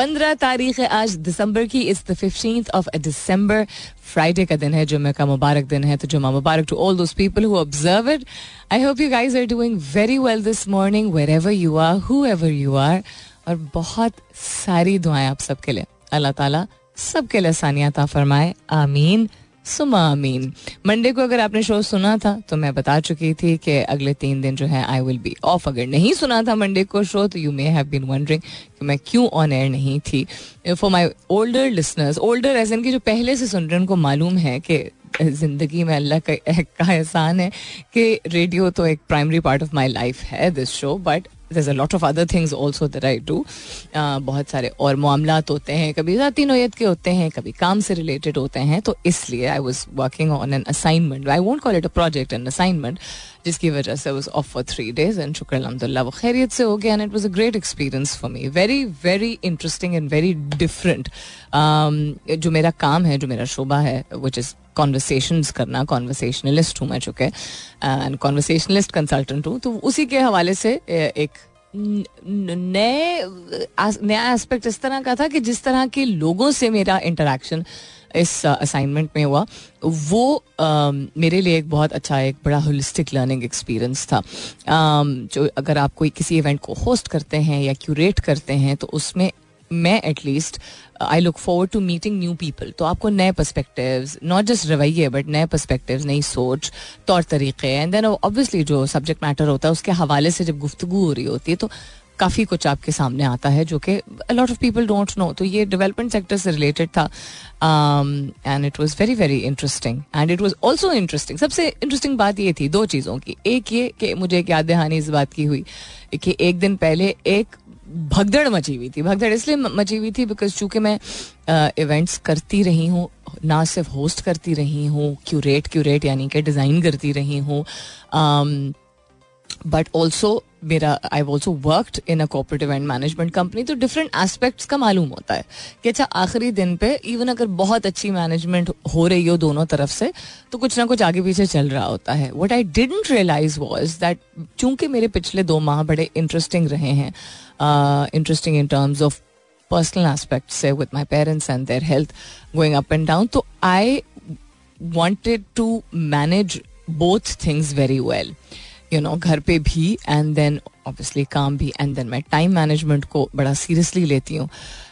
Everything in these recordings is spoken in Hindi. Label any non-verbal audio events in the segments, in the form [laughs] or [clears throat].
पंद्रह तारीख है आज, दिसंबर की इस the fifteenth of December Friday का दिन है, जुम्मे का मुबारक दिन है तो जुम्मा मुबारक to all those people who observe it I hope you guys are doing very well this morning wherever you are whoever you are और बहुत सारी दुआएँ आप सबके लिए। अल्लाह ताला सबके लिए आसानियात फरमाए। आमीन। सुमा अमीन मंडे को अगर आपने शो सुना था तो मैं बता चुकी थी कि अगले तीन दिन जो है आई विल बी ऑफ़ अगर नहीं सुना था मंडे को शो तो you may have been wondering कि मैं क्यों ऑन एयर नहीं थी। For my older listeners older age की जो पहले से सुन रहे हैं, उनको मालूम है कि ज़िंदगी में अल्लाह का एहसान है कि रेडियो तो एक primary part of my life है this show but there's a lot of other things also that I do. Uh, बहुत सारे और मामला होते हैं कभी ज़ाती नोयत के होते हैं कभी काम से रिलेटेड होते हैं तो इसलिए I was working on an assignment I won't call it a project an assignment जिसकी वजह से was off for three days and शुक्र अलहमदिल्ला वो खैरियत से हो गया and it was a great experience for me very very interesting and very different जो मेरा काम है जो मेरा शोबा है विच इज़ कॉन्वर्सेशन करना कॉन्वर्सेशनलिस्ट हूँ मैं चुके एंड कॉन्वर्सेशनलिस्ट कंसल्टेंट हूँ तो उसी के हवाले से एक नए नया एस्पेक्ट इस तरह का था कि जिस तरह के लोगों से मेरा इंटरेक्शन इस असाइनमेंट uh, में हुआ वो uh, मेरे लिए एक बहुत अच्छा एक बड़ा होलिस्टिक लर्निंग एक्सपीरियंस था। Um, जो अगर आप कोई किसी इवेंट को होस्ट करते हैं या क्यूरेट करते हैं तो उसमें मैं at least I look forward to meeting new people तो आपको नए पर्सपेक्टिव नॉट जस्ट रवैये बट नए पर्सपेक्टिव नई सोच, तौर तरीके एंड देन ऑब्वियसली जो सब्जेक्ट मैटर होता है, उसके हवाले से जब गुफ्तु हो रही होती है तो काफ़ी कुछ आपके सामने आता है, जो कि lot of people don't know तो ये डेवलपमेंट सेक्टर से रिलेटेड था। And it was very very interesting and it was also interesting सबसे इंटरेस्टिंग बात ये थी दो चीज़ों की। एक ये कि मुझे एक याद दहानी इस बात की हुई कि एक दिन पहले एक भगदड़ मची हुई थी। भगदड़ इसलिए मची हुई थी बिकॉज़ चूँकि मैं इवेंट्स करती रही हूँ, ना सिर्फ़ होस्ट करती रही हूँ क्यूरेट क्यूरेट यानी कि डिज़ाइन करती रही हूँ बट ऑल्सो मेरा I also worked in a cooperative and management company तो डिफरेंट एस्पेक्ट्स का मालूम होता है कि अच्छा आखिरी दिन पे इवन अगर बहुत अच्छी मैनेजमेंट हो रही हो दोनों तरफ़ से तो कुछ ना कुछ आगे पीछे चल रहा होता है। What I didn't realise was that चूँकि मेरे पिछले दो माह बड़े इंटरेस्टिंग रहे हैं interesting in terms of personal aspect से with my parents and their health going up and down तो I wanted to manage both things very well you know घर पे भी एंड देन ऑब्वियसली काम भी एंड देन मैं टाइम मैनेजमेंट को बड़ा सीरियसली लेती हूँ।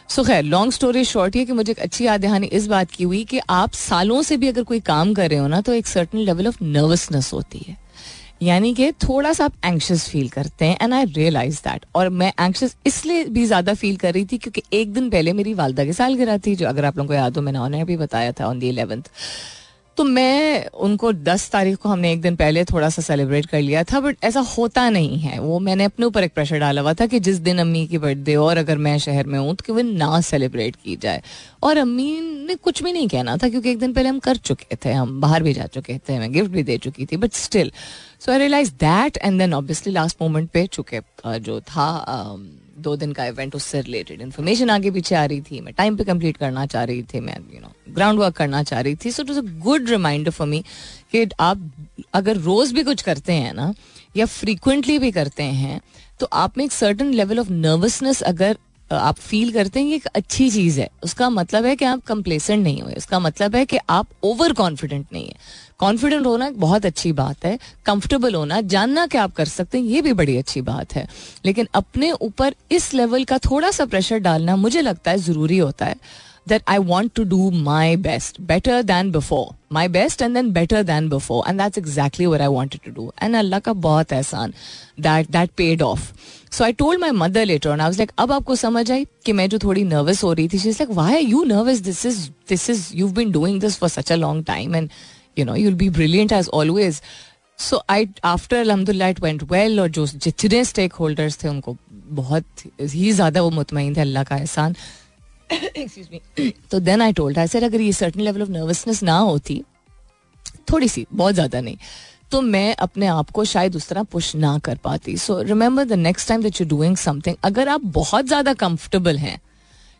सो खैर लॉन्ग स्टोरी शॉर्ट ये कि मुझे एक अच्छी याद दहानी इस बात की हुई कि आप सालों से भी अगर कोई काम कर रहे हो ना तो एक सर्टन लेवल ऑफ़ नर्वसनेस होती है। यानी कि थोड़ा सा आप एंक्शस फील करते हैं एंड आई रियलाइज़ दैट और मैं एंक्शस इसलिए भी ज़्यादा फील कर रही थी क्योंकि एक दिन पहले मेरी वालदा की साल गिरा थी जो अगर आप लोगों को याद हो, मैंने उन्हें भी बताया था ऑन दी इलेवेंथ तो मैं उनको दस तारीख को हमने एक दिन पहले थोड़ा सा सेलिब्रेट कर लिया था बट ऐसा होता नहीं है। वो मैंने अपने ऊपर एक प्रेशर डाला हुआ था कि जिस दिन अम्मी की बर्थडे और अगर मैं शहर में हूँ तो वो ना सेलिब्रेट की जाए। और अम्मी ने कुछ भी नहीं कहना था, क्योंकि एक दिन पहले हम कर चुके थे, हम बाहर भी जा चुके थे मैं गिफ्ट भी दे चुकी थी but still so I realise that and then obviously last moment पे चुके जो था दो दिन का इवेंट उससे रिलेटेड इन्फॉर्मेशन आगे पीछे आ रही थी। मैं टाइम पे कंप्लीट करना चाह रही थी, मैं यू नो ग्राउंड वर्क करना चाह रही थी। So it was a good reminder for me कि आप अगर रोज भी कुछ करते हैं ना, या फ्रीक्वेंटली भी करते हैं तो आप में एक सर्टन लेवल ऑफ़ नर्वसनेस अगर आप फील करते हैं, ये एक अच्छी चीज़ है। उसका मतलब है कि आप कंप्लेसेंट नहीं हुए। उसका मतलब है कि आप ओवर कॉन्फिडेंट नहीं है। कॉन्फिडेंट होना एक बहुत अच्छी बात है कंफर्टेबल होना, जानना कि आप कर सकते हैं, ये भी बड़ी अच्छी बात है। लेकिन अपने ऊपर इस लेवल का थोड़ा सा प्रेशर डालना मुझे लगता है ज़रूरी होता है that I want to do my best better than before my best and then better than before and that's exactly where I wanted to do and अल्लाह का बहुत एहसान that that paid off so I told my mother later I was like अब आपको समझ आई कि मैं जो थोड़ी नर्वस हो रही थी why are you nervous this is this is you been doing this for such a long time and you know you'll be brilliant as always. So I after अलहमदिल्ला इट वेंट वेल और जो जितने स्टेक होल्डर्स थे, उनको बहुत ही ज़्यादा वो मुतमिन थे, अल्लाह का एहसान। [coughs] [coughs] तो then I told I sir अगर ये सर्टन लेवल ऑफ़ नर्वसनेस ना होती, थोड़ी सी, बहुत ज़्यादा नहीं तो मैं अपने आप को शायद उस तरह पुश ना कर पाती। So remember the next time that you doing something अगर आप बहुत ज़्यादा कंफर्टेबल हैं,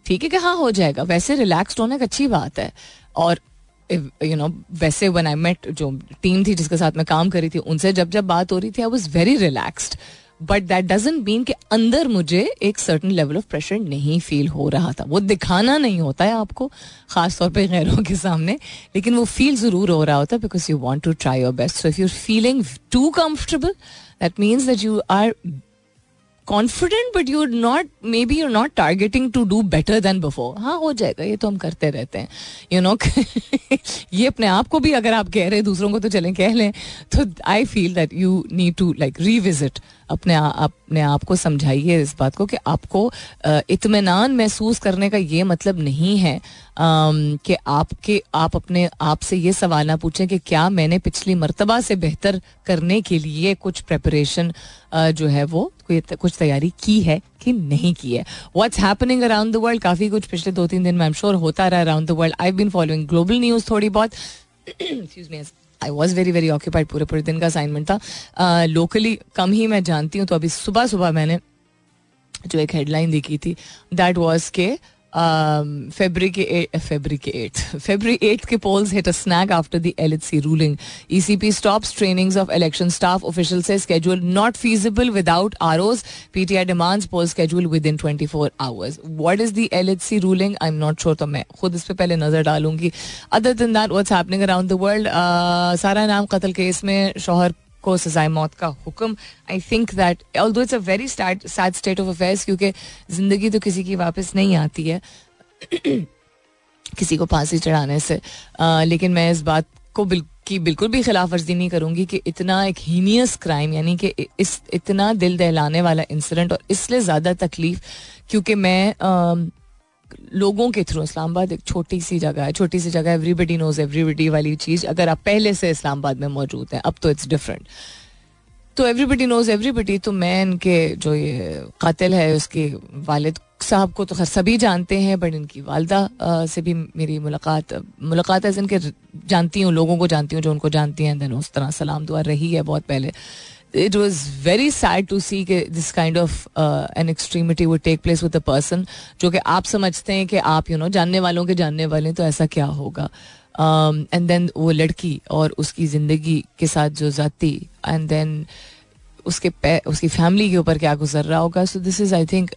ठीक है कि हाँ हो जाएगा, वैसे रिलैक्सड होना एक अच्छी बात है, और यू नो वैसे वन आई मेट जो टीम थी जिसके साथ मैं काम करी थी, उनसे जब जब बात हो रही थी I was very relaxed but that doesn't mean कि अंदर मुझे एक सर्टन लेवल ऑफ़ प्रेशर नहीं फील हो रहा था। वो दिखाना नहीं होता है आपको खास तौर पे गैरों के सामने, लेकिन वो फील ज़रूर हो रहा होता है because you want to try your best so if you're feeling too comfortable that means that you are confident but you not may be you're not targeting to do better then before हाँ हो जाएगा, ये तो हम करते रहते हैं यू नो [laughs] ये अपने आप को भी अगर आप कह रहे हैं, दूसरों को तो चलें, कह लें तो I feel that you need to like revisit अपने अपने आप को समझाइए इस बात को कि आपको इतमान महसूस करने का ये मतलब नहीं है कि आपके, आप अपने आप से ये सवाल ना पूछें कि क्या मैंने पिछली मरतबा से बेहतर करने के लिए कुछ प्रेपरेशन जो है वो कुछ तैयारी की है कि नहीं की है? What's happening around the world काफ़ी कुछ पिछले दो तीन दिन में आई एम श्योर होता रहा around the world I been following global news थोड़ी बहुत. [clears throat] I was very very occupied पूरे पूरे दिन का असाइनमेंट था। लोकली uh, कम ही मैं जानती हूँ तो अभी सुबह सुबह मैंने जो एक हेडलाइन देखी थी दैट वॉज़ के फेबरी एट के polls hit a snag after the C ruling E C P stops training of election staff official say schedule not feasible without R Os P T I demand poll schedule within twenty four hours what is the C ruling I am not sure तो मैं खुद इस पर पहले नज़र डालूँगी। अदर दिन that what's happening around the world सारा नाम कत्ल केस में शोहर को सजाए मौत का हुक्म I think that although it's a very sad state of affairs क्योंकि ज़िंदगी तो किसी की वापस नहीं आती है किसी को फांसी चढ़ाने से आ, लेकिन मैं इस बात को बिल की बिल्कुल भी खिलाफ वर्जी नहीं करूँगी कि इतना एक हीनियस क्राइम यानी कि इस इतना दिल दहलाने वाला इंसिडेंट और इसलिए ज़्यादा तकलीफ़ क्योंकि मैं आ, लोगों के थ्रू इस्लामाबाद एक छोटी सी जगह है, छोटी सी जगह एवरीबडी नोज़ एवरीबडी वाली चीज़, अगर आप पहले से इस्लामाबाद में मौजूद हैं, अब तो इट्स डिफरेंट तो एवरीबडी नोज़ एवरीबडी तो मैं इनके जो ये कातिल है, उसके वालिद साहब को तो खैर सभी जानते हैं बट इनकी वालदा से भी मेरी मुलाकात मुलाकात है इनके जानती हूँ, लोगों को जानती हूँ, जो उनको जानती हैं देन उस तरह सलाम दुआ रही है बहुत पहले। It was very sad to see के this kind of an extremity would take place with the person जो कि आप समझते हैं कि आप यू you नो know, जानने वालों के जानने वाले तो ऐसा क्या होगा? एंड um, देन वो लड़की और उसकी ज़िंदगी के साथ जो जाती एंड देन उसके उसकी फैमिली के ऊपर क्या गुजर रहा होगा? So this is I think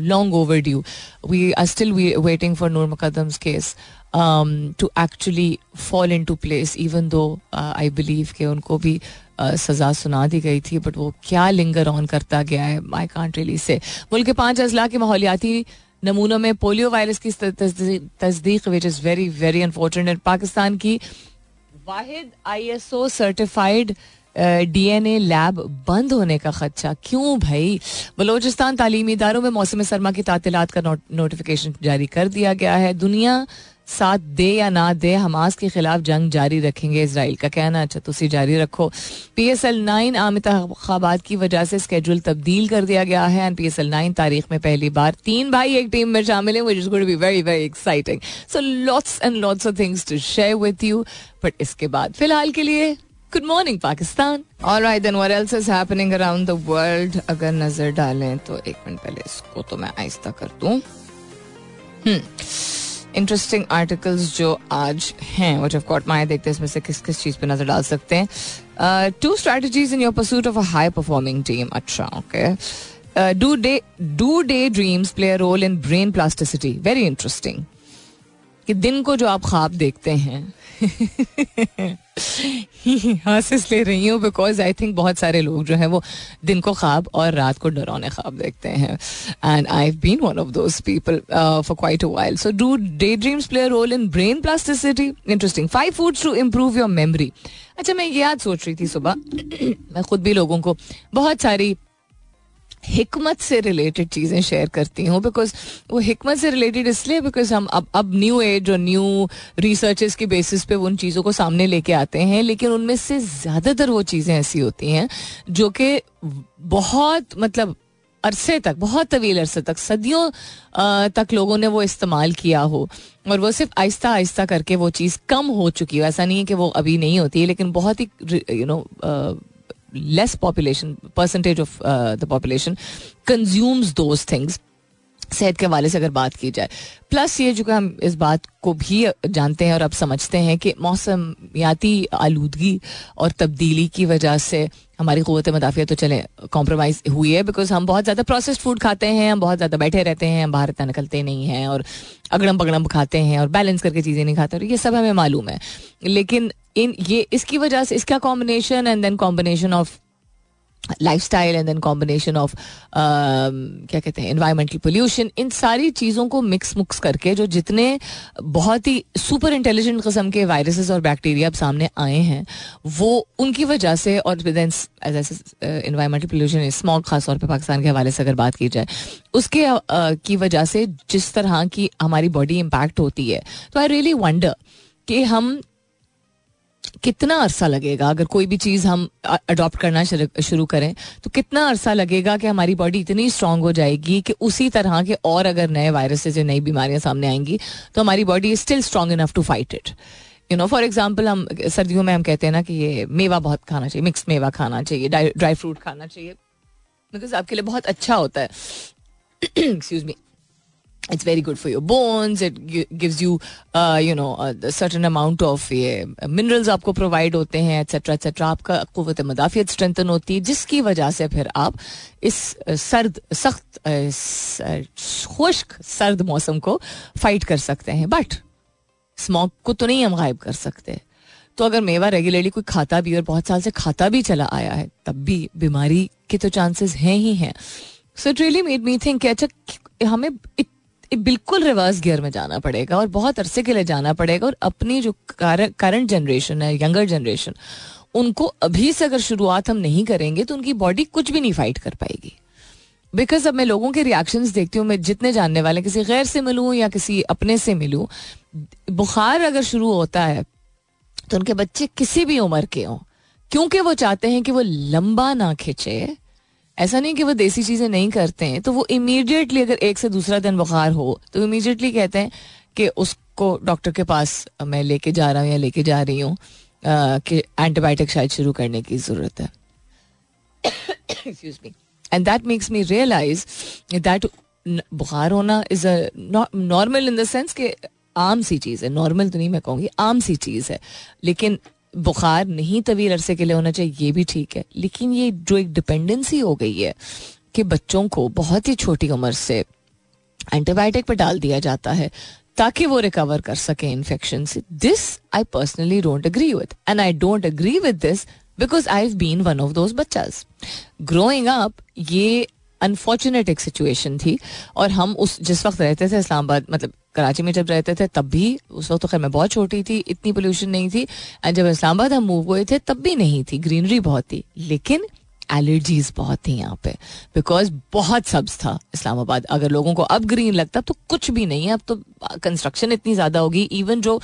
long overdue we are still waiting for Noor Mukadam's case to actually fall into place even though I believe के उनको भी सजा सुना दी गई थी बट वो क्या लिंगर ऑन करता गया है आई कांट रियली से मुल्क के पाँच अजला के माहौलियाती नमूनों में पोलियो वायरस की तस्दीक which is very very unfortunate Pakistan की वाहिद I S O certified D N A lab बंद होने का खदशा। क्यों भाई? बलोचिस्तान तालीमी इदारों में मौसम सरमा की तातीलत का नोटिफिकेशन जारी कर दिया गया है। दुनिया साथ दे या ना दे, हमास के खिलाफ जंग जारी रखेंगे इसराइल का कहना। अच्छा तुम जारी रखो। पी एस एल नाइन आम की वजह से स्केड्यूल तब्दील कर दिया गया है। And P S L nine तारीख में पहली बार तीन भाई एक टीम में शामिल हैं which is good be very very exciting so lots and lots of things to share with you but इसके बाद, फ़िलहाल के लिए गुड मॉर्निंग पाकिस्तान और right then ever else is happening around the world अगर नज़र डालें तो एक मिनट पहले इसको तो मैं आहिस्ता कर दूँ। हम्म इंटरेस्टिंग आर्टिकल्स जो आज हैं वो जब कॉट माए देखते हैं, इसमें से किस किस चीज़ पे नज़र डाल सकते हैं। Two strategies in your pursuit of a high performing team अच्छा okay do they do they dreams play a role in brain plasticity very interesting कि दिन को जो आप ख्वाब देखते हैं [laughs] हंस ले रही हूँ बिकॉज़ आई थिंक बहुत सारे लोग जो है वो दिन को ख्वाब और रात को डरौने ख्वाब देखते हैं। And I been one of those people for quite a while so do they dreams play role in brain plasticity interesting five foods to improve your memory अच्छा मैं ये याद सोच रही थी सुबह। [coughs] मैं खुद भी लोगों को बहुत सारी हिकमत से रिलेटेड चीज़ें शेयर करती हूँ बिकॉज़ वो हिकमत से रिलेटेड इसलिए बिकॉज़ हम अब अब न्यू एज और न्यू रिसर्चेस की बेसिस पे उन चीज़ों को सामने लेके आते हैं, लेकिन उनमें से ज़्यादातर वो चीज़ें ऐसी होती हैं जो कि बहुत मतलब अरसे तक, बहुत तवील अरसे तक, सदियों तक लोगों ने वो इस्तेमाल किया हो। और वो सिर्फ़ आहिस्ता आहिस्ता करके वो चीज़ कम हो चुकी हो। ऐसा नहीं है कि वो अभी नहीं होती है, लेकिन बहुत ही you know less population percentage of the population consumes those things सेहत के हवाले से अगर बात की जाए। प्लस ये जो कि हम इस बात को भी जानते हैं और अब समझते हैं कि मौसमियाती आलूदगी और तब्दीली की वजह से हमारी क़वत मदाफिया तो चले कॉम्प्रोमाइज़ हुई है बिकॉज़ हम बहुत ज़्यादा प्रोसेस्ड फ़ूड खाते हैं, हम बहुत ज़्यादा बैठे रहते हैं, हम बाहर इतना निकलते नहीं हैं और अगड़म पगड़म खाते हैं और बैलेंस करके चीज़ें नहीं खाते और ये सब हमें मालूम है। लेकिन इन, ये, इसकी वजह से, इसका combination and then combination of lifestyle and then combination of क्या कहते हैं इन्वायरमेंटल पोल्यूशन इन सारी चीज़ों को मिक्स मुक्स करके जो जितने बहुत ही सुपर इंटेलिजेंट कस्म के वायरसेस और बैक्टीरिया अब सामने आए हैं वो उनकी वजह से और इन्वायरमेंटल पोल्यूशन स्मॉग खासतौर पर पाकिस्तान के हवाले से अगर बात की जाए उसके uh, की वजह से जिस तरह की हमारी बॉडी इम्पैक्ट होती है तो आई रियली वंडर कि हम कितना अरसा लगेगा? अगर कोई भी चीज़ हम अडॉप्ट करना शुरू करें तो कितना अरसा लगेगा कि हमारी बॉडी इतनी स्ट्रांग हो जाएगी कि उसी तरह के और अगर नए वायरसेस या नई बीमारियाँ सामने आएँगी तो हमारी body is still strong enough to fight it you know for example हम, सर्दियों में हम कहते हैं ना कि ये मेवा बहुत खाना चाहिए मिक्स मेवा खाना चाहिए ड्राई फ्रूट खाना चाहिए बिकॉज़ आपके लिए बहुत अच्छा होता है। [clears throat] Excuse me good for your bones. It gives you uh, you know a certain amount of ये minerals आपको provide होते हैं etc etc आपका कुवत मदाफियत स्ट्रेंथन होती है जिसकी वजह से फिर आप इस सर्द सख्त खुश्क सर्द मौसम को फाइट कर सकते हैं. बट स्मॉक को तो नहीं हम गायब कर सकते. तो अगर मेवा रेगुलरली कोई खाता भी और बहुत साल से खाता भी चला आया है तब भी बीमारी के तो चांसेस हैं ही हैं. So it really made me think अच्छा हमें बिल्कुल रिवर्स गियर में जाना पड़ेगा और बहुत अरसे के लिए जाना पड़ेगा और अपनी जो करंट जनरेशन है यंगर जनरेशन उनको अभी से अगर शुरुआत हम नहीं करेंगे तो उनकी बॉडी कुछ भी नहीं फाइट कर पाएगी। बिकॉज़ अब मैं लोगों के रिएक्शन देखती हूँ, मैं जितने जानने वाले, किसी गैर से मिलूँ या किसी अपने से मिलूँ, बुखार अगर शुरू होता है तो उनके बच्चे किसी भी उम्र के हों, क्योंकि वो चाहते हैं कि वो लंबा ना खिंचे ऐसा नहीं कि वो देसी चीज़ें नहीं करते हैं तो वो इमीडिएटली अगर एक से दूसरा दिन बुखार हो तो इमीडिएटली कहते हैं कि उसको डॉक्टर के पास मैं लेके जा रहा हूँ या लेके जा रही हूँ कि एंटीबायोटिक शायद शुरू करने की ज़रूरत है। Excuse me and that makes me realise that बुखार होना is a normal in the sense कि आम सी चीज़ है। नॉर्मल तो नहीं मैं कहूँगी, आम सी चीज़ है। लेकिन बुखार नहीं तवील अरसे के लिए होना चाहिए, ये भी ठीक है। लेकिन ये जो एक डिपेंडेंसी हो गई है कि बच्चों को बहुत ही छोटी उम्र से एंटीबायोटिक पर डाल दिया जाता है ताकि वो रिकवर कर सके इन्फेक्शन से। This I personally don't agree with and I don't agree with this because I have been one of those बच्चाज growing up ये अनफॉर्चुनेट एक सिचुएशन थी और हम उस, जिस वक्त रहते थे इस्लामाबाद मतलब कराची में जब रहते थे, तब भी उस वक्त तो खैर मैं बहुत छोटी थी, इतनी पोल्यूशन नहीं थी। एंड जब इस्लामाबाद हम मूव हुए थे, तब भी नहीं थी। ग्रीनरी बहुत थी। लेकिन एलर्जीज बहुत थी यहाँ पे। बिकॉज़ बहुत सब्ज था इस्लामाबाद। अगर लोगों को अब ग्रीन लगता तो कुछ भी नहीं है। अब तो कंस्ट्रक्शन इतनी ज़्यादा होगी। इवन जो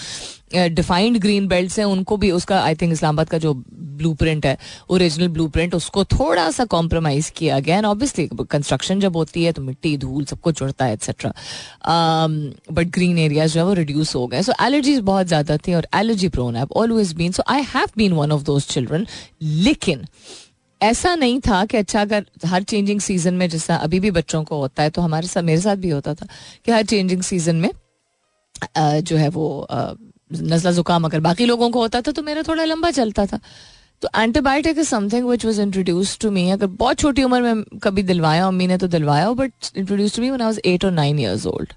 डिफाइंड ग्रीन बेल्ट हैं, उनको भी उसका आई थिंक इस्लामाबाद का जो ब्लू प्रिंट है ओरिजिनल ब्लू प्रिंट उसको थोड़ा सा कॉम्प्रोमाइज किया गया। एंड ऑब्वियसली कंस्ट्रक्शन जब होती है तो मिट्टी, धूल सब कुछ उड़ता है एक्सेट्रा बट ग्रीन एरियाज़ जो है वो रिड्यूस हो गए। सो एलर्जीज बहुत ज़्यादा थी और एलर्जी प्रोन है। Always been so I have been one of those children लेकिन ऐसा नहीं था कि अच्छा अगर हर चेंजिंग सीज़न में जैसा अभी भी बच्चों को होता है तो हमारे साथ, मेरे साथ भी होता था कि हर चेंजिंग सीज़न में जो है वो नजला जुकाम अगर बाकी लोगों को होता था तो मेरा थोड़ा लंबा चलता था। तो antibiotic is something which was introduce to me अगर बहुत छोटी उम्र में कभी दिलवाया अम्मी ने तो दिलवाया but introduce to me when I was eight और nine years old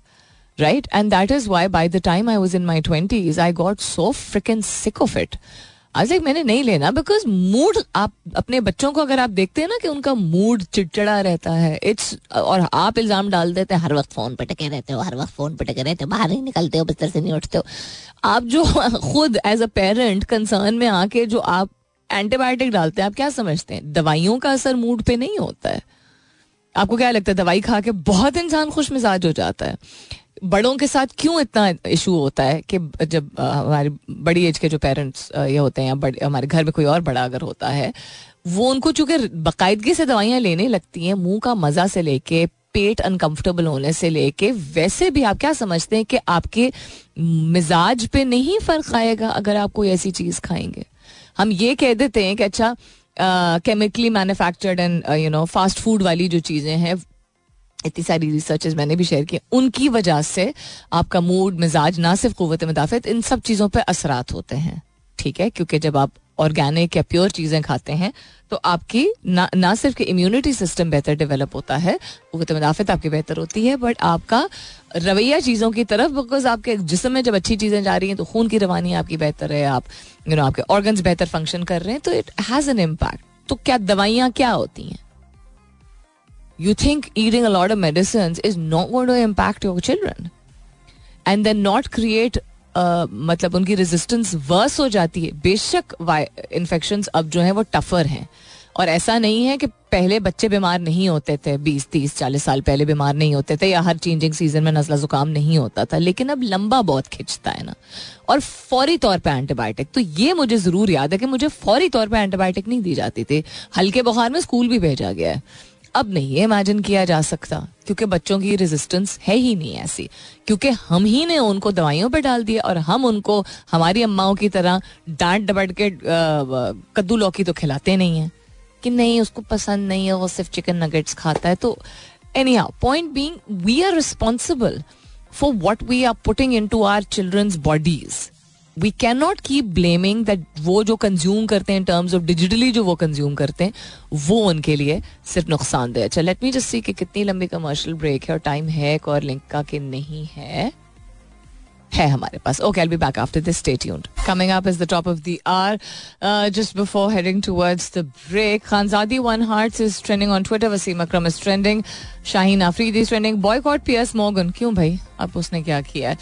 right and that is why by the time I was in my twenties I got so frickin sick of it आज एक मैंने नहीं लेना बिकॉज़ मूड आप अपने बच्चों को अगर आप देखते हैं ना कि उनका मूड चिड़चिड़ा रहता है इट्स और आप इल्ज़ाम डाल देते हैं, हर वक्त फ़ोन पे टके रहते हो, हर वक्त फ़ोन पे टके रहते हो, बाहर नहीं निकलते हो, बिस्तर से नहीं उठते हो। आप जो [laughs] खुद एज अ पेरेंट कंसर्न में आके जो आप एंटीबायोटिक डालते हैं, आप क्या समझते हैं? दवाइयों का असर मूड पे नहीं होता है। आपको क्या लगता है, दवाई खा के बहुत इंसान खुश मिजाज हो जाता है? बड़ों के साथ क्यों इतना इशू होता है कि जब हमारी बड़ी एज के जो पेरेंट्स ये होते हैं या हमारे घर में कोई और बड़ा अगर होता है, वो उनको चूँकि बाकायदगी से दवाइयाँ लेने लगती हैं, मुँह का मज़ा से लेके, पेट अनकंफर्टेबल होने से लेके, वैसे भी आप क्या समझते हैं कि आपके मिजाज पे नहीं फ़र्क आएगा अगर आप कोई ऐसी चीज़ खाएँगे? हम ये कह देते हैं कि अच्छा chemically manufactured and you know fast food वाली जो चीज़ें हैं इतनी सारी रिसर्चेज मैंने भी शेयर की, उनकी वजह से आपका मूड मिजाज, ना सिर्फ़ कुत मुदाफ़त इन सब चीज़ों पर असरात होते हैं। ठीक है? क्योंकि जब आप ऑर्गेनिक या प्योर चीज़ें खाते हैं तो आपकी ना ना सिर्फ़ इम्यूनिटी सिस्टम बेहतर डेवलप होता है कुत मुदाफ़त आपकी बेहतर होती है बट आपका रवैया चीज़ों की तरफ़ बिकॉज़ आपके जिसम में जब अच्छी चीज़ें जा रही हैं तो खून की रवानी आपकी बेहतर है, आप यू नो आपके ऑर्गन्स बेहतर फ़ंक्शन कर रहे हैं तो इट हैज़ एन इम्पैक्ट तो क्या दवाइयाँ क्या होती हैं? You think eating a lot of medicines is not going to impact your children? And then not create uh, मतलब उनकी रेजिस्टेंस वर्स हो जाती है। बेशक इन्फेक्शन अब जो है वो टफर हैं। और ऐसा नहीं है कि पहले बच्चे बीमार नहीं होते थे बीस तीस चालीस साल पहले बीमार नहीं होते थे या हर चेंजिंग सीज़न में नजला जुकाम नहीं होता था। लेकिन अब लंबा बहुत खिंचता है ना। और फौरी तौर पे एंटीबायोटिक तो ये मुझे ज़रूर याद है कि मुझे फौरी तौर पे एंटीबायोटिक नहीं दी जाती थी। हल्के बुखार में स्कूल भी भेजा गया है। अब नहीं इमेजिन किया जा सकता, क्योंकि बच्चों की रेजिस्टेंस है ही नहीं ऐसी। क्योंकि हम ही ने उनको दवाइयों पर डाल दिया और हम उनको, हमारी अम्माओं की तरह डांट डबट के कद्दू लौकी तो खिलाते नहीं है। कि नहीं, उसको पसंद नहीं है, वो सिर्फ़ चिकन नगेट्स खाता है। तो anyhow point being we are responsible for what we are putting into our children's bodies we can not keep blaming that वो जो कंज्यूम करते हैं टर्म्स ऑफ़ डिजिटली जो वो कंज्यूम करते हैं, वो उनके लिए सिर्फ़ नुकसानदेह अच्छा लेट मी जस्ट सी कि कितनी लंबी कमर्शियल ब्रेक है और टाइम है और लिंक का कि नहीं है। है हमारे पास। Okay I be back after this stay tuned coming up is the top of the hour just before heading towards the break Khanzadi won hearts is trending on Twitter Wasim Akram is trending Shaheen Afridi is trending boycott PS मोगन क्यों भाई? अब उसने क्या किया है?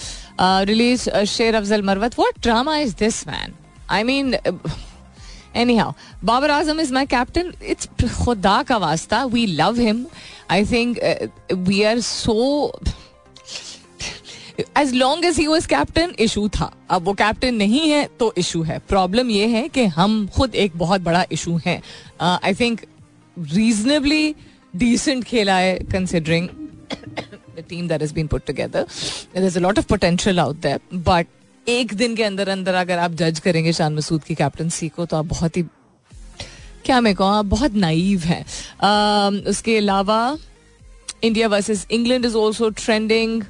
Release Sher Afzal Marwat. What drama is this man I mean anyhow Babar Azam is my captain it's खुदा का वास्ता we love him I think we are so as long as he was captain issue था अब वो कैप्टन नहीं है तो इशू है. प्रॉब्लम ये है कि हम खुद एक बहुत बड़ा इशू है. आई थिंक रीजनेबली डिसेंट खेला है considering team that is been put together is a lot of potential out there but एक दिन के अंदर अंदर अगर आप जज करेंगे शान मसूद की कैप्टनसी को तो आप बहुत ही क्या मैं कहूँ आप बहुत नाइव हैं. Uh, उसके अलावा India versus England is also trending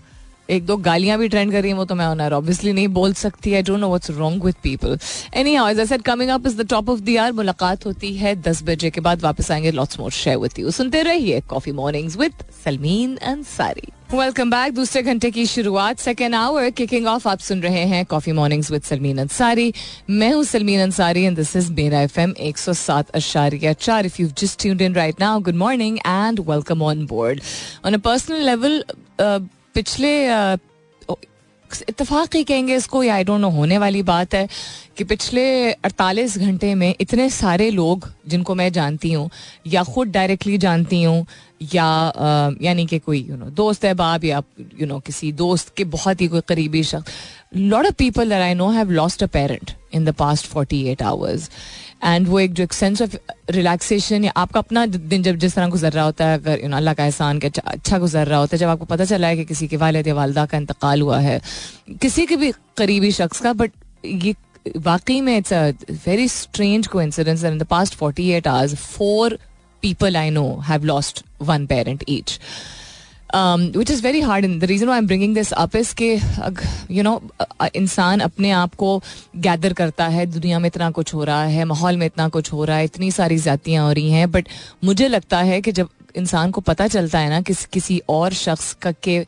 एक दो गालियाँ भी ट्रेंड कर रही हैं, वो तो मैं ऑनर ऑब्वियसली नहीं बोल सकती I don't know what's wrong with people anyhow as coming up is the top of the year मुलाकात होती है दस बजे के बाद, वापस आएँगे lots more share with you सुनते रहिए coffee mornings with Salmeen Ansari welcome back दूसरे घंटे की शुरुआत सेकेंड आवर किकिंग ऑफ़ आप सुन रहे हैं coffee mornings with Salmeen Ansari मैं हूँ Salmeen Ansari and this is मेरा एफ़ एम एक सौ सात अशारिया चार. If you just tuned in right now good morning and welcome on board on a personal level पिछले इतफाक ही कहेंगे इसको या आई डोंट नो होने वाली बात है कि पिछले 48 घंटे में इतने सारे लोग जिनको मैं जानती हूँ, या खुद डायरेक्टली जानती हूँ, या यानी कि कोई यू नो दोस्त है बाप या यू नो किसी दोस्त के बहुत ही कोई करीबी शख्स। Lot of people that I know have lost a parent in the past forty eight hours and वो एक जो एक सेंस ऑफ़ रिलैक्सेशन या आपका अपना दिन जब जिस तरह गुजर रहा होता है, अगर यू नो अल्लाह का एहसान के अच्छा गुजर रहा होता है, जब आपको पता चला है कि किसी के वालद या वालदा का इंतकाल हुआ है, किसी के भी करीबी शख्स का बट ये वाकई में it's a very strange coincidence in the past forty eight hours four people I know have lost one parent each which is very hard in the reason I am bringing this up is के यू नो इंसान अपने आप को गैदर करता है, दुनिया में इतना कुछ हो रहा है, माहौल में इतना कुछ हो रहा है, इतनी सारी जातियाँ हो रही हैं बट मुझे लगता है कि जब इंसान को पता चलता है ना कि किसी और शख्स का के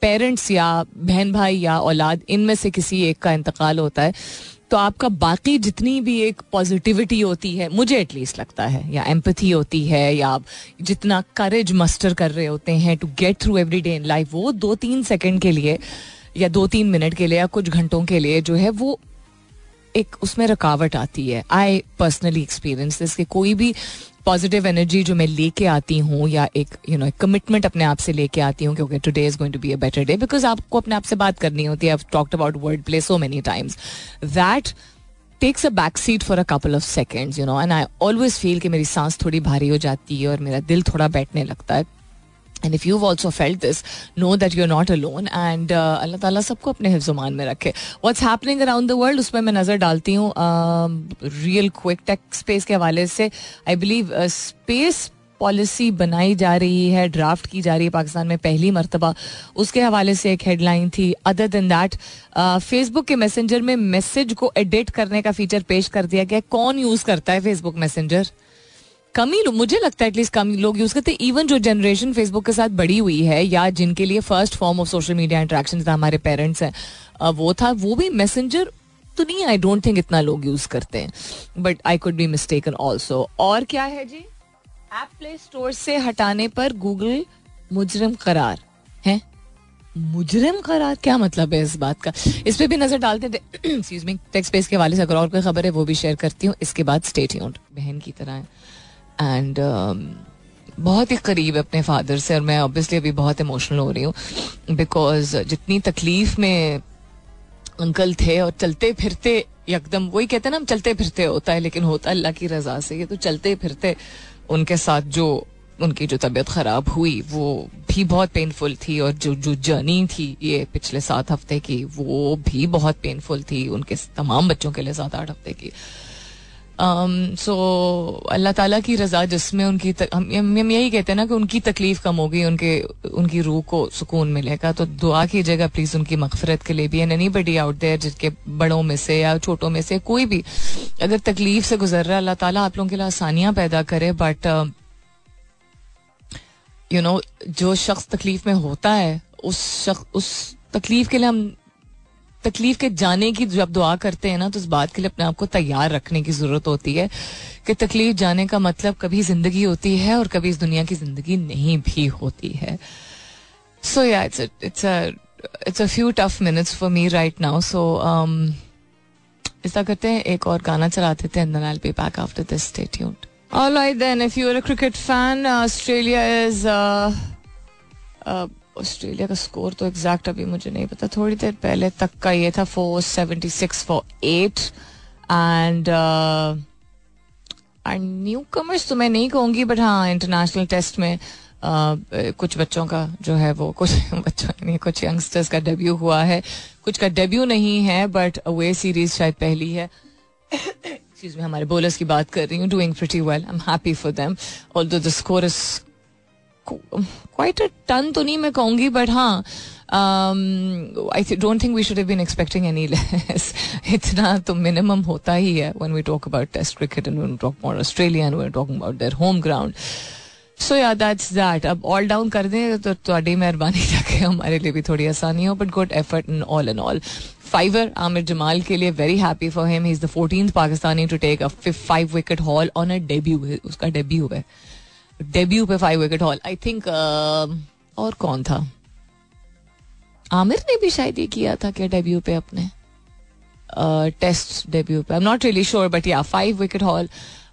पेरेंट्स या बहन भाई या औलाद, इनमें से किसी एक का इंतकाल होता है। तो आपका बाकी जितनी भी एक पॉजिटिविटी होती है, मुझे एटलीस्ट लगता है, या एम्पथी होती है, या आप जितना करेज मस्टर कर रहे होते हैं to get through every day in life वो दो तीन सेकेंड के लिए, या दो तीन मिनट के लिए, या कुछ घंटों के लिए जो है, वो एक उसमें रुकावट आती है। आई पर्सनली एक्सपीरियंस इसके कोई भी पॉजिटिव एनर्जी जो मैं लेके आती हूँ या एक यू नो कमिटमेंट अपने आप से लेके आती हूँ क्योंकि today is going to be a better day because आपको अपने आप से बात करनी होती है। Talked about word play so many times that takes a back seat for a couple of seconds you know and I always feel कि मेरी सांस थोड़ी भारी हो जाती है और मेरा दिल थोड़ा बैठने लगता है। And if you also felt this know that you are not alone and अल्लाह ताला सबको अपने हिफ्जमान में रखे what's happening around the world उसमें मैं नज़र डालती हूँ रियल क्विक टेक स्पेस के हवाले से आई बिलीव स्पेस पॉलिसी बनाई जा रही है ड्राफ्ट की जा रही है पाकिस्तान में पहली मरतबा उसके हवाले से एक हेडलाइन थी अदर दिन दैट फेसबुक के मैसेंजर में मैसेज को एडिट करने का फीचर पेश कर दिया गया कौन यूज़ करता है फेसबुक मैसेंजर कम ही मुझे लगता है एटलीस्ट कम लोग यूज़ करते हैं। इवन जो जनरेशन फेसबुक के साथ बड़ी हुई है, या जिनके लिए first form of social media interaction था, हमारे पेरेंट्स हैं वो था, वो भी मैसेंजर तो नहीं आई डोंट थिंक इतना लोग यूज़ करते हैं। But I could be mistaken also और क्या है जी? ऐप प्ले स्टोर से हटाने पर गूगल मुजरम करार, है? मुजरम करार? क्या मतलब है इस बात का? इस पे भी नज़र डालते थे [clears throat] टेक्स के वाले से अगर और कोई खबर है, वो भी शेयर करती हूँ। इसके बाद स्टेट बहन की तरह है। एंड um, बहुत ही करीब अपने फादर से और मैं ऑब्वियसली अभी बहुत इमोशनल हो रही हूँ बिकॉज़ जितनी तकलीफ़ में अंकल थे और चलते फिरते एकदम वही कहते हैं ना हम चलते फिरते होता है लेकिन होता अल्लाह की रजा से ये तो चलते फिरते उनके साथ जो उनकी जो तबीयत ख़राब हुई वो भी बहुत पेनफुल थी और जो जो जर्नी थी ये पिछले सात हफ़्ते की वो भी बहुत पेनफुल थी उनके तमाम बच्चों के लिए सात आठ हफ़्ते की। सो um, अल्लाह ताला की रजा जिसमें उनकी तक, हम, हम यही कहते हैं ना कि उनकी तकलीफ़ कम होगी उनके उनकी रूह को सुकून मिलेगा। तो दुआ कीजिएगा प्लीज़ उनकी मगफरत के लिए भी and anybody out there जिसके बड़ों में से या छोटों में से कोई भी अगर तकलीफ़ से गुजर रहा है अल्लाह ताला आप लोगों के लिए आसानियाँ पैदा करे बट यू नो जो शख्स तकलीफ़ में होता है उस शख्स उस तकलीफ़ के लिए हम तकलीफ़ के जाने की जब दुआ करते हैं ना तो इस बात के लिए अपने आप को तैयार रखने की ज़रूरत होती है कि तकलीफ़ जाने का मतलब कभी ज़िंदगी होती है और कभी इस दुनिया की ज़िंदगी नहीं भी होती है। So yeah it's it's it's a few tough minutes for me right now so ऐसा करते हैं, एक और गाना चलाते थे and I be back after this stay tuned alright then if you are a cricket fan Australia is Australia का स्कोर तो एग्जैक्ट अभी मुझे नहीं पता। थोड़ी देर पहले तक का ये था four seventy six for eight and and newcomers तो मैं नहीं कहूँगी बट हाँ इंटरनेशनल टेस्ट में Uh, कुछ बच्चों का जो है वो कुछ [laughs] बच्चों नहीं कुछ यंगस्टर्स का डेब्यू हुआ है। कुछ का डेब्यू नहीं है बट अवे सीरीज़ शायद पहली है। [coughs] चीज़ में हमारे बोलर्स की बात कर रही हूँ doing pretty well I am happy for them although the score is quite a ton तो नहीं मैं कहूँगी बट हाँ I don't think we should have been expecting any less इतना तो मिनिमम होता ही है when we talk about test cricket and when talk about Australia and when talking about their home ground so yeah that's that अब ऑल डाउन कर दें तो थोड़ी मेहरबानी [laughs] जाके हमारे लिए भी थोड़ी आसानी हो but good effort in all and all fiver Aamir Jamal के लिए very happy for him he is the fourteen Pakistani to take a fif five wicket haul on a debut उसका डेब्यू है। डेब्यू पे five wicket haul I think और कौन था? आमिर ने भी शायद ये किया था क्या डेब्यू पे अपने? टेस्ट डेब्यू पे. I am not really sure but yeah five wicket haul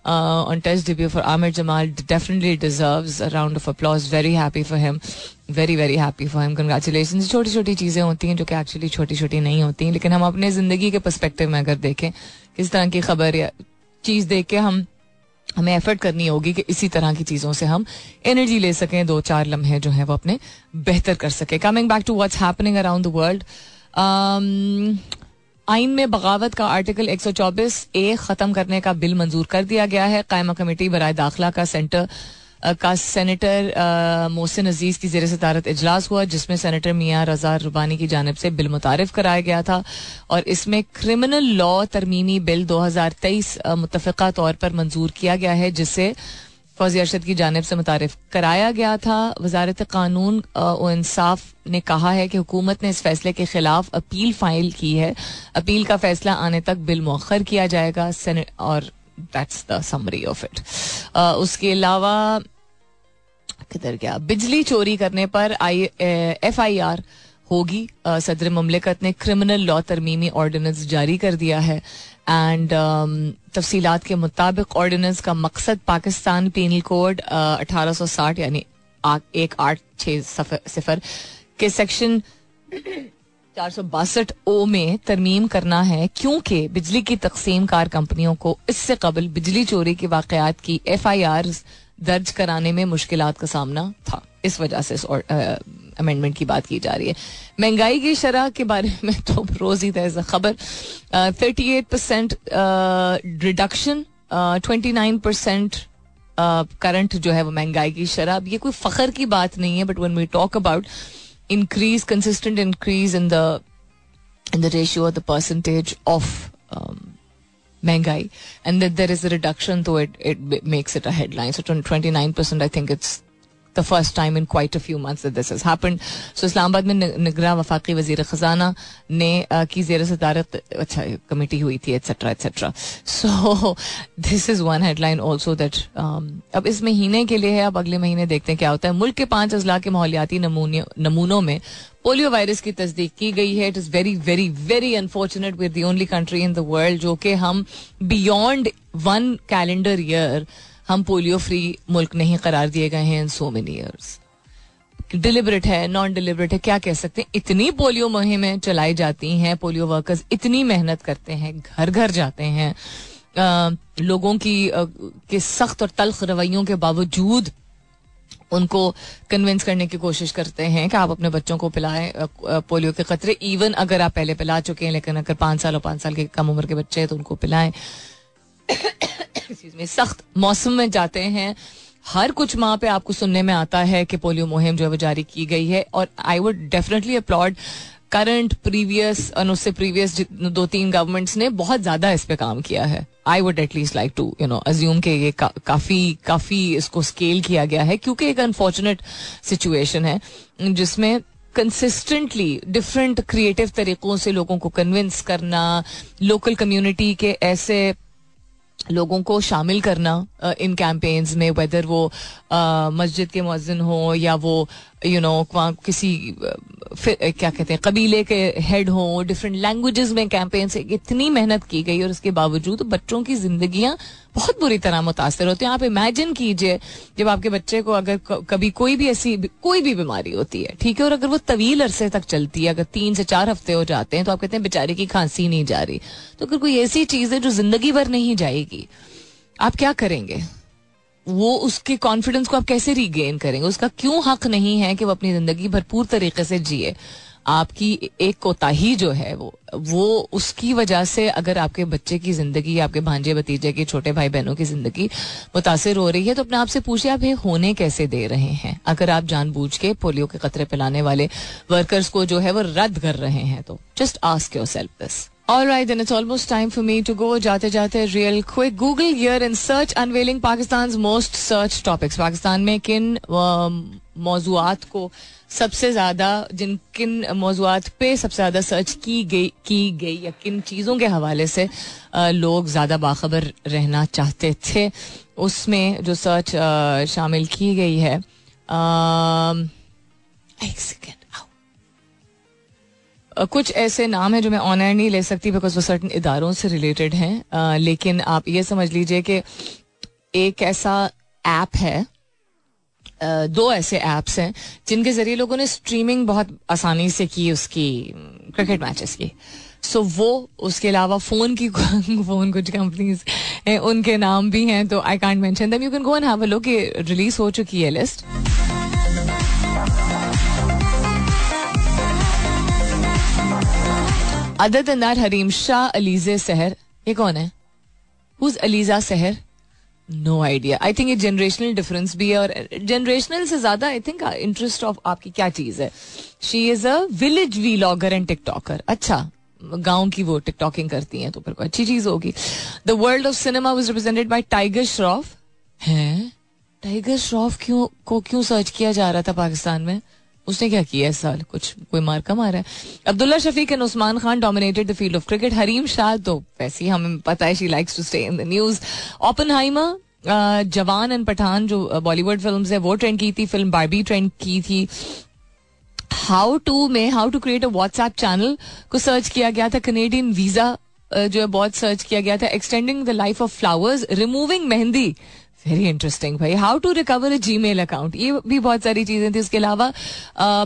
on test debut for Aamir Jamal definitely deserves a round of applause very happy for him very very happy for him congratulation छोटी छोटी चीज़ें होती हैं जो कि एक्चुअली छोटी छोटी नहीं होती हैं, लेकिन हम अपने ज़िंदगी के परस्पेक्टिव में अगर देखें, किस तरह की खबर या चीज़ देख के हम हमें एफर्ट करनी होगी कि इसी तरह की चीज़ों से हम एनर्जी ले सकें, दो चार लम्हे जो हैं वो अपने बेहतर कर सके। Coming back to what's happening around the world आइन में बगावत का आर्टिकल 124 ए ख़त्म करने का बिल मंजूर कर दिया गया है। कायमा कमेटी बरए दाखिला का सेंटर का सेनेटर मोहसिन अज़ीज़ की जेर सदारत इजलास हुआ, जिसमें सेनेटर मियाँ रजा रुबानी की जानब से बिल मुतारफ कराया गया था। और इसमें क्रिमिनल लॉ तरमीमी बिल दो हज़ार तेईस मुतफ़ा तौर पर मंजूर किया गया है जिससे फौजी अरशद की जानब से मुतारफ कराया गया था। वजारत कानून इंसाफ ने कहा है कि हुकूमत ने इस फैसले के खिलाफ अपील फ़ाइल की है। अपील का फैसला आने तक बिल मौखर किया जाएगा। और that's the summary of it उसके अलावा किधर गया? बिजली चोरी करने पर आई एफ़ आई आर होगी। सदर ममलिकत ने क्रिमिनल लॉ तरमीमी ऑर्डिनेंस जारी कर दिया है। एंड तफसीलात के मुताबिक ऑर्डिनेंस का मकसद पाकिस्तान पीनल कोड अठारह सौ साठ यानी एक आठ छः सिफर के सेक्शन चार सौ बासठ ओ में तरमीम करना है, क्योंकि बिजली की तकसीम कार कंपनियों को इससे कबल बिजली चोरी के वाकयात की एफ़ आई आर दर्ज कराने में मुश्किल का सामना था। इस वजह से इस अमेंडमेंट की बात की जा रही है। महँगाई की शरह के बारे [laughs] में तो रोज ही तय खबर। Thirty eight percent reduction twenty nine percent current जो है वो महँगाई की शराब ये कोई फखर की बात नहीं है but when we talk about increase consistent increase in the in the ratio the percentage of महँगाई। And there is a reduction तो it it makes it a headline so twenty nine percent I think it's the first time in quite a few months this has happened so Islamabad में निगरा वफाकी वज़ीर खजाना ने की जेर सदारत अच्छा कमेटी हुई थी etcetera etcetera so this is one headline also that अब इस महीने के लिए है, अब अगले महीने देखते हैं क्या होता है। मुल्क के पाँच अजला के माहौलियाती नमूनों में पोलियो वायरस की तस्दीक की गई है। It is very very very unfortunate with the only country in the world जो कि हम बियॉन्ड वन कैलेंडर ईयर हम पोलियो फ्री मुल्क नहीं करार दिए गए हैं in so many years deliberate है नॉन डिलिबरेट है क्या कह सकते हैं? इतनी पोलियो मुहिमें चलाई जाती हैं पोलियो वर्कर्स इतनी मेहनत करते हैं घर घर जाते हैं। आ, लोगों की आ, के सख्त और तलख रवैयों के बावजूद उनको कन्विंस करने की कोशिश करते हैं कि आप अपने बच्चों को पिलाएँ पोलियो के खतरे। इवन अगर आप पहले पिला चुके हैं, लेकिन अगर पाँच साल और पाँच साल के कम उम्र के बच्चे हैं तो उनको पिलाएँ। में सख्त मौसम में जाते हैं। हर कुछ माह पे आपको सुनने में आता है कि पोलियो मुहिम जो है वो जारी की गई है। और I would definitely applaud current previous उससे प्रीवियस दो तीन गवर्नमेंट्स ने बहुत ज़्यादा इस पे काम किया है। I would at least like to you know assume के ये का, काफ़ी काफ़ी इसको स्केल किया गया है क्योंकि एक अनफॉर्चुनेट सिचुएशन है जिसमें कंसिस्टेंटली डिफरेंट क्रिएटिव तरीकों से लोगों को कन्विंस करना लोकल कम्युनिटी के ऐसे लोगों को शामिल करना इन कैंपेन्स में वेदर वो मस्जिद के मौजन हो या वो यू नो वहाँ किसी क्या कहते हैं, कबीले के हेड हो डिफरेंट लैंग्वेजेस में कैंपेन से इतनी मेहनत की गई और उसके बावजूद बच्चों की जिंदगियाँ बहुत बुरी तरह मुतासर होती हैं। आप इमेजिन कीजिए, जब आपके बच्चे को अगर कभी कोई भी ऐसी, कोई भी बीमारी होती है, ठीक है, और अगर वो तवील अरसे तक चलती है, अगर तीन से चार हफ़्ते हो जाते हैं तो आप कहते हैं, बेचारे की खांसी नहीं जा रही। तो अगर कोई ऐसी चीज़ है जो ज़िंदगी भर नहीं जाएगी, आप क्या करेंगे? वो उसके कॉन्फिडेंस को आप कैसे रीगेन करेंगे? उसका क्यों हक नहीं है कि वो अपनी ज़िंदगी भरपूर तरीके से जिए? आपकी एक कोताही जो है वो वो उसकी वजह से अगर आपके बच्चे की ज़िंदगी, आपके भांजे भतीजे की, छोटे भाई बहनों की ज़िंदगी मुतासर हो रही है तो अपने आप से पूछिए, आप ये होने कैसे दे रहे हैं? अगर आप जानबूझ के पोलियो के खतरे पिलाने वाले वर्कर्स को जो है वो रद्द कर रहे हैं तो just ask yourself this All right, then it's almost time for me to go. जाते जाते real quick Google year in search unveiling Pakistan's most search topics. Pakistan में किन मौजुआत को सबसे ज़्यादा जिन किन मौजुआत पे सबसे ज़्यादा सर्च की गई की गई या किन चीज़ों के हवाले से लोग ज़्यादा बाखबर रहना चाहते थे उसमें जो सर्च शामिल की गई है एक सेकेंड कुछ ऐसे नाम है जो मैं ऑनलाइन नहीं ले सकती बिकॉज़ वो सर्टन इदारों से रिलेटेड हैं। लेकिन आप ये समझ लीजिए कि एक ऐसा ऐप है दो ऐसे ऐप्स हैं, जिनके ज़रिए लोगों ने स्ट्रीमिंग बहुत आसानी से की उसकी क्रिकेट मैचेस की। सो वो, उसके अलावा फ़ोन की [laughs] फ़ोन कुछ कंपनीज़ उनके नाम भी हैं तो I can't mention you can go have look release हो चुकी है लिस्ट अदर दिन दैट हरीम शाह अलीजे सहर, ये कौन है? Who's Alizeh Sehar? No idea I think ये जनरेशनल डिफरेंस भी है और जनरेशनल से ज़्यादा आई थिंक इंटरेस्ट ऑफ़ आपकी क्या चीज़ है? She is a village vlogger and TikToker अच्छा गाँव की वो टिकटॉकिंग करती हैं तो फिर अच्छी चीज़ होगी। The world of cinema was represented by Tiger Shroff है? टाइगर श्रॉफ क्यों, को क्यों सर्च किया जा रहा था पाकिस्तान में? उसने क्या किया इस साल? कुछ कोई मार्का मारा है? Abdullah Shafique and Usman Khan dominated the field of cricket Hareem Shah तो वैसे ही हमें पता है she likes to stay in the news Oppenheimer Jawan and Pathaan जो बॉलीवुड फ़िल्म है, वो ट्रेंड की थी फ़िल्म बारबी ट्रेंड की थी। हाउ टू में how to create a WhatsApp channel को सर्च किया गया था कनेडियन वीज़ा जो है, बहुत सर्च किया गया था extending the life of flowers removing mehndi very interesting भाई। How to recover a Gmail account ये भी बहुत सारी चीज़ें थी। उसके अलावा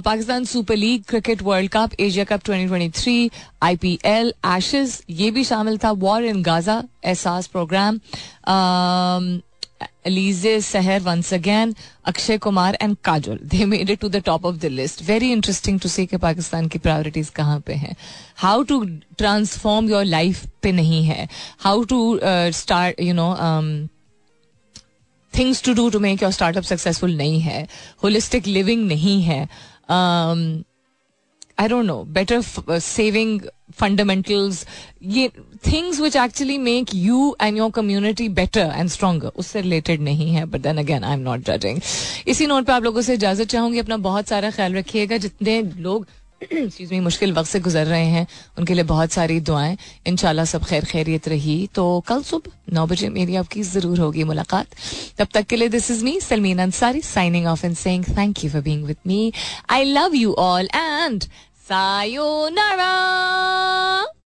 Pakistan super league cricket world cup Asia cup 2023 IPL Ashes ये भी शामिल था। War in Gaza Ehsaas program Alize Seher once again, Akshay Kumar and Kajol. They made it to the top of the list. Very interesting to see कि पाकिस्तान की प्रायोरिटीज कहाँ पे हैं। How to transform your life पे नहीं है। How to start you know things to do to make your startup successful नहीं है। होलिस्टिक लिविंग नहीं है। I don't know better saving fundamentals ये things which actually make you and your community better and stronger उससे रिलेटेड नहीं है but then again I am not judging इसी नोट पे आप लोगों से इजाज़त चाहूँगी, अपना बहुत सारा ख्याल रखिएगा, जितने लोग मी मुश्किल वक्त से गुजर रहे हैं। उनके लिए बहुत सारी दुआएँ। इन सब खैर खैरियत रही। तो कल सुबह नौ बजे मेरी आपकी ज़रूर होगी मुलाकात। तब तक के लिए this is me Salmeen Ansari signing off and saying thank you for being with me I love you all and sayonara